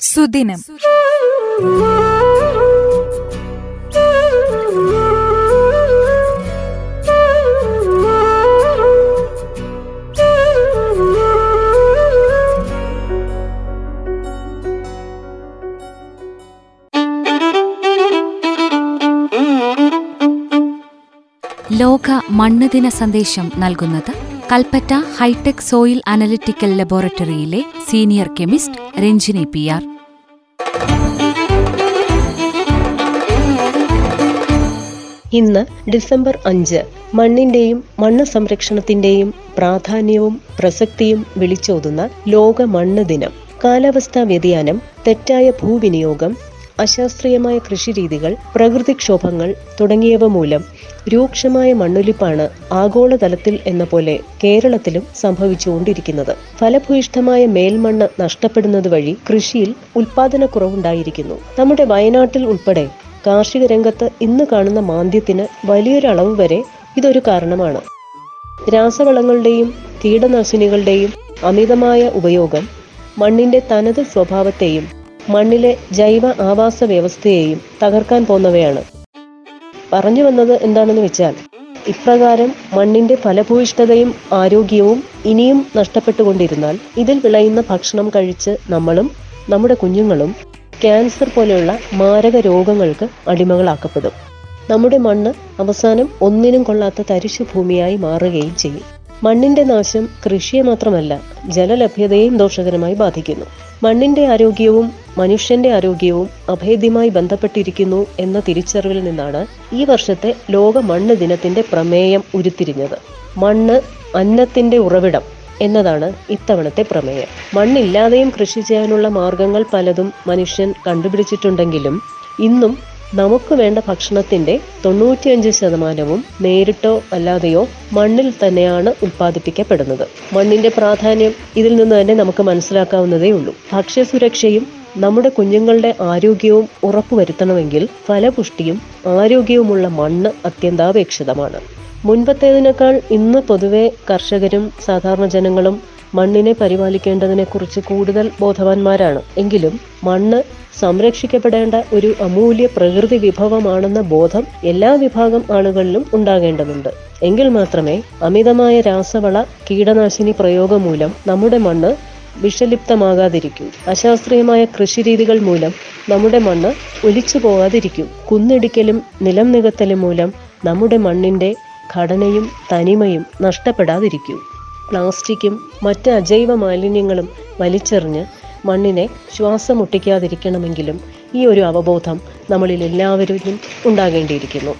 സുദിനം. ലോക മണ്ണ് ദിന സന്ദേശം നൽകുന്നത് Kalpetta hi tech soil analytical ലബോറട്ടറിയിലെ senior chemist Ranjini P R. ഇന്ന് ഡിസംബർ അഞ്ച് മണ്ണിന്റെയും മണ്ണ് സംരക്ഷണത്തിന്റെയും പ്രാധാന്യവും പ്രസക്തിയും വിളിച്ചോതുന്ന ലോക മണ്ണ് ദിനം. കാലാവസ്ഥാ വ്യതിയാനം തെറ്റായ ഭൂവിനിയോഗം അശാസ്ത്രീയമായ കൃഷിരീതികൾ പ്രകൃതിക്ഷോഭങ്ങൾ തുടങ്ങിയവ മൂലം രൂക്ഷമായ മണ്ണൊലിപ്പാണ് ആഗോളതലത്തിൽ എന്ന പോലെ കേരളത്തിലും സംഭവിച്ചുകൊണ്ടിരിക്കുന്നത്. ഫലഭൂയിഷ്ഠമായ മേൽമണ്ണ് നഷ്ടപ്പെടുന്നത് വഴി കൃഷിയിൽ ഉൽപാദനക്കുറവുണ്ടായിരിക്കുന്നു. നമ്മുടെ വയനാട്ടിൽ ഉൾപ്പെടെ കാർഷിക രംഗത്ത് ഇന്ന് കാണുന്ന മാന്ദ്യത്തിന് വലിയൊരളവ് വരെ ഇതൊരു കാരണമാണ്. രാസവളങ്ങളുടെയും കീടനാശിനികളുടെയും അമിതമായ ഉപയോഗം മണ്ണിന്റെ തനത് സ്വഭാവത്തെയും മണ്ണിലെ ജൈവ ആവാസ വ്യവസ്ഥയെയും തകർക്കാൻ പോന്നവയാണ്. പറഞ്ഞു വന്നത് എന്താണെന്ന് വെച്ചാൽ ഇപ്രകാരം മണ്ണിന്റെ ഫലഭൂയിഷ്ഠതയും ആരോഗ്യവും ഇനിയും നഷ്ടപ്പെട്ടുകൊണ്ടിരുന്നാൽ ഇതിൽ വിളയുന്ന ഭക്ഷണം കഴിച്ച് നമ്മളും നമ്മുടെ കുഞ്ഞുങ്ങളും ക്യാൻസർ പോലെയുള്ള മാരക രോഗങ്ങൾക്ക് അടിമകളാക്കപ്പെടും. നമ്മുടെ മണ്ണ് അവസാനം ഒന്നിനും കൊള്ളാത്ത തരിശു ഭൂമിയായി മാറുകയും ചെയ്യും. മണ്ണിന്റെ നാശം കൃഷിയെ മാത്രമല്ല ജലലഭ്യതയെയും ദോഷകരമായി ബാധിക്കുന്നു. മണ്ണിന്റെ ആരോഗ്യവും മനുഷ്യന്റെ ആരോഗ്യവും അഭേദ്യമായി ബന്ധപ്പെട്ടിരിക്കുന്നു എന്ന തിരിച്ചറിവിൽ നിന്നാണ് ഈ വർഷത്തെ ലോക മണ്ണ് ദിനത്തിന്റെ പ്രമേയം ഉരുത്തിരിഞ്ഞത്. മണ്ണ് അന്നത്തിന്റെ ഉറവിടം എന്നതാണ് ഇത്തവണത്തെ പ്രമേയം. മണ്ണില്ലാതെയും കൃഷി ചെയ്യാനുള്ള മാർഗങ്ങൾ പലതും മനുഷ്യൻ കണ്ടുപിടിച്ചിട്ടുണ്ടെങ്കിലും ഇന്നും നമുക്ക് വേണ്ട ഭക്ഷണത്തിന്റെ തൊണ്ണൂറ്റിയഞ്ച് ശതമാനവും നേരിട്ടോ അല്ലാതെയോ മണ്ണിൽ തന്നെയാണ് ഉൽപ്പാദിപ്പിക്കപ്പെടുന്നത്. മണ്ണിന്റെ പ്രാധാന്യം ഇതിൽ നിന്ന് തന്നെ നമുക്ക് മനസ്സിലാക്കാവുന്നതേ ഉള്ളൂ ഭക്ഷ്യസുരക്ഷയും നമ്മുടെ കുഞ്ഞുങ്ങളുടെ ആരോഗ്യവും ഉറപ്പുവരുത്തണമെങ്കിൽ ഫലപുഷ്ടിയും ആരോഗ്യവുമുള്ള മണ്ണ് അത്യന്താപേക്ഷിതമാണ്. മുൻപത്തേതിനേക്കാൾ ഇന്ന് പൊതുവെ കർഷകരും സാധാരണ ജനങ്ങളും മണ്ണിനെ പരിപാലിക്കേണ്ടതിനെക്കുറിച്ച് കൂടുതൽ ബോധവാന്മാരാണ്. എങ്കിലും മണ്ണ് സംരക്ഷിക്കപ്പെടേണ്ട ഒരു അമൂല്യ പ്രകൃതി വിഭവമാണെന്ന ബോധം എല്ലാ വിഭാഗം ആളുകളിലും ഉണ്ടാകേണ്ടതുണ്ട്. എങ്കിൽ മാത്രമേ അമിതമായ രാസവള കീടനാശിനി പ്രയോഗം മൂലം നമ്മുടെ മണ്ണ് വിഷലിപ്തമാകാതിരിക്കൂ. അശാസ്ത്രീയമായ കൃഷിരീതികൾ മൂലം നമ്മുടെ മണ്ണ് ഒലിച്ചു പോകാതിരിക്കും കുന്നിടിക്കലും നിലം നികത്തലും മൂലം നമ്മുടെ മണ്ണിന്റെ ഘടനയും തനിമയും നഷ്ടപ്പെടാതിരിക്കും. പ്ലാസ്റ്റിക്കും മറ്റ് അജൈവ മാലിന്യങ്ങളും വലിച്ചെറിഞ്ഞ് മണ്ണിനെ ശ്വാസം മുട്ടിക്കാതിരിക്കണമെങ്കിലും ഈ ഒരു അവബോധം നമ്മളിൽ എല്ലാവരിലും ഉണ്ടാകേണ്ടിയിരിക്കുന്നു.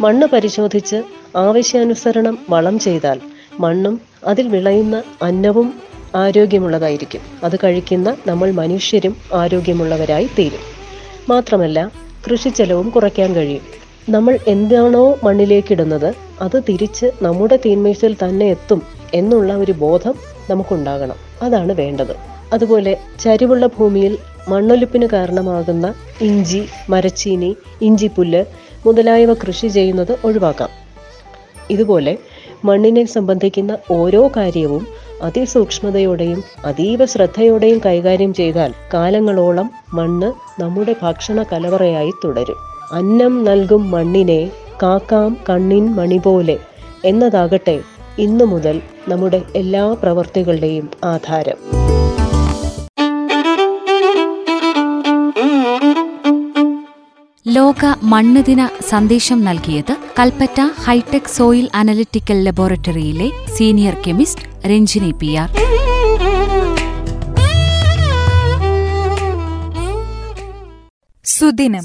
മണ്ണ് പരിശോധിച്ച് ആവശ്യാനുസരണം വളം ചെയ്താൽ മണ്ണും അതിൽ വിളയുന്ന അന്നവും ആരോഗ്യമുള്ളതായിരിക്കും. അത് കഴിക്കുന്ന നമ്മൾ മനുഷ്യരും ആരോഗ്യമുള്ളവരായി തീരും. മാത്രമല്ല കൃഷി ചെലവും കുറയ്ക്കാൻ കഴിയും. നമ്മൾ എന്താണോ മണ്ണിലേക്കിടുന്നത് അത് തിരിച്ച് നമ്മുടെ തീന്മേശയിൽ തന്നെ എത്തും എന്നുള്ള ഒരു ബോധം നമുക്കുണ്ടാകണം. അതാണ് വേണ്ടത്. അതുപോലെ ചരിവുള്ള ഭൂമിയിൽ മണ്ണൊലിപ്പിന് കാരണമാകുന്ന ഇഞ്ചി മരച്ചീനി ഇഞ്ചിപ്പുല്ല് മുതലായവ കൃഷി ചെയ്യുന്നത് ഒഴിവാക്കാം. ഇതുപോലെ മണ്ണിനെ സംബന്ധിക്കുന്ന ഓരോ കാര്യവും അതിസൂക്ഷ്മതയോടെയും അതീവ ശ്രദ്ധയോടെയും കൈകാര്യം ചെയ്താൽ കാലങ്ങളോളം മണ്ണ് നമ്മുടെ ഭക്ഷണ കലവറയായി തുടരും. അന്നം നൽകും മണ്ണിനെ കാക്കാം കണ്ണിൻ മണി പോലെ എന്നതാകട്ടെ ഇന്നു മുതൽ നമ്മുടെ എല്ലാ പ്രവർത്തികളുടെയും ആധാരം. ലോക മണ്ണ് സന്ദേശം നൽകിയത് Kalpetta hi tech soil analytical ലബോറട്ടറിയിലെ senior chemist Ranjini P R. സുദിനം.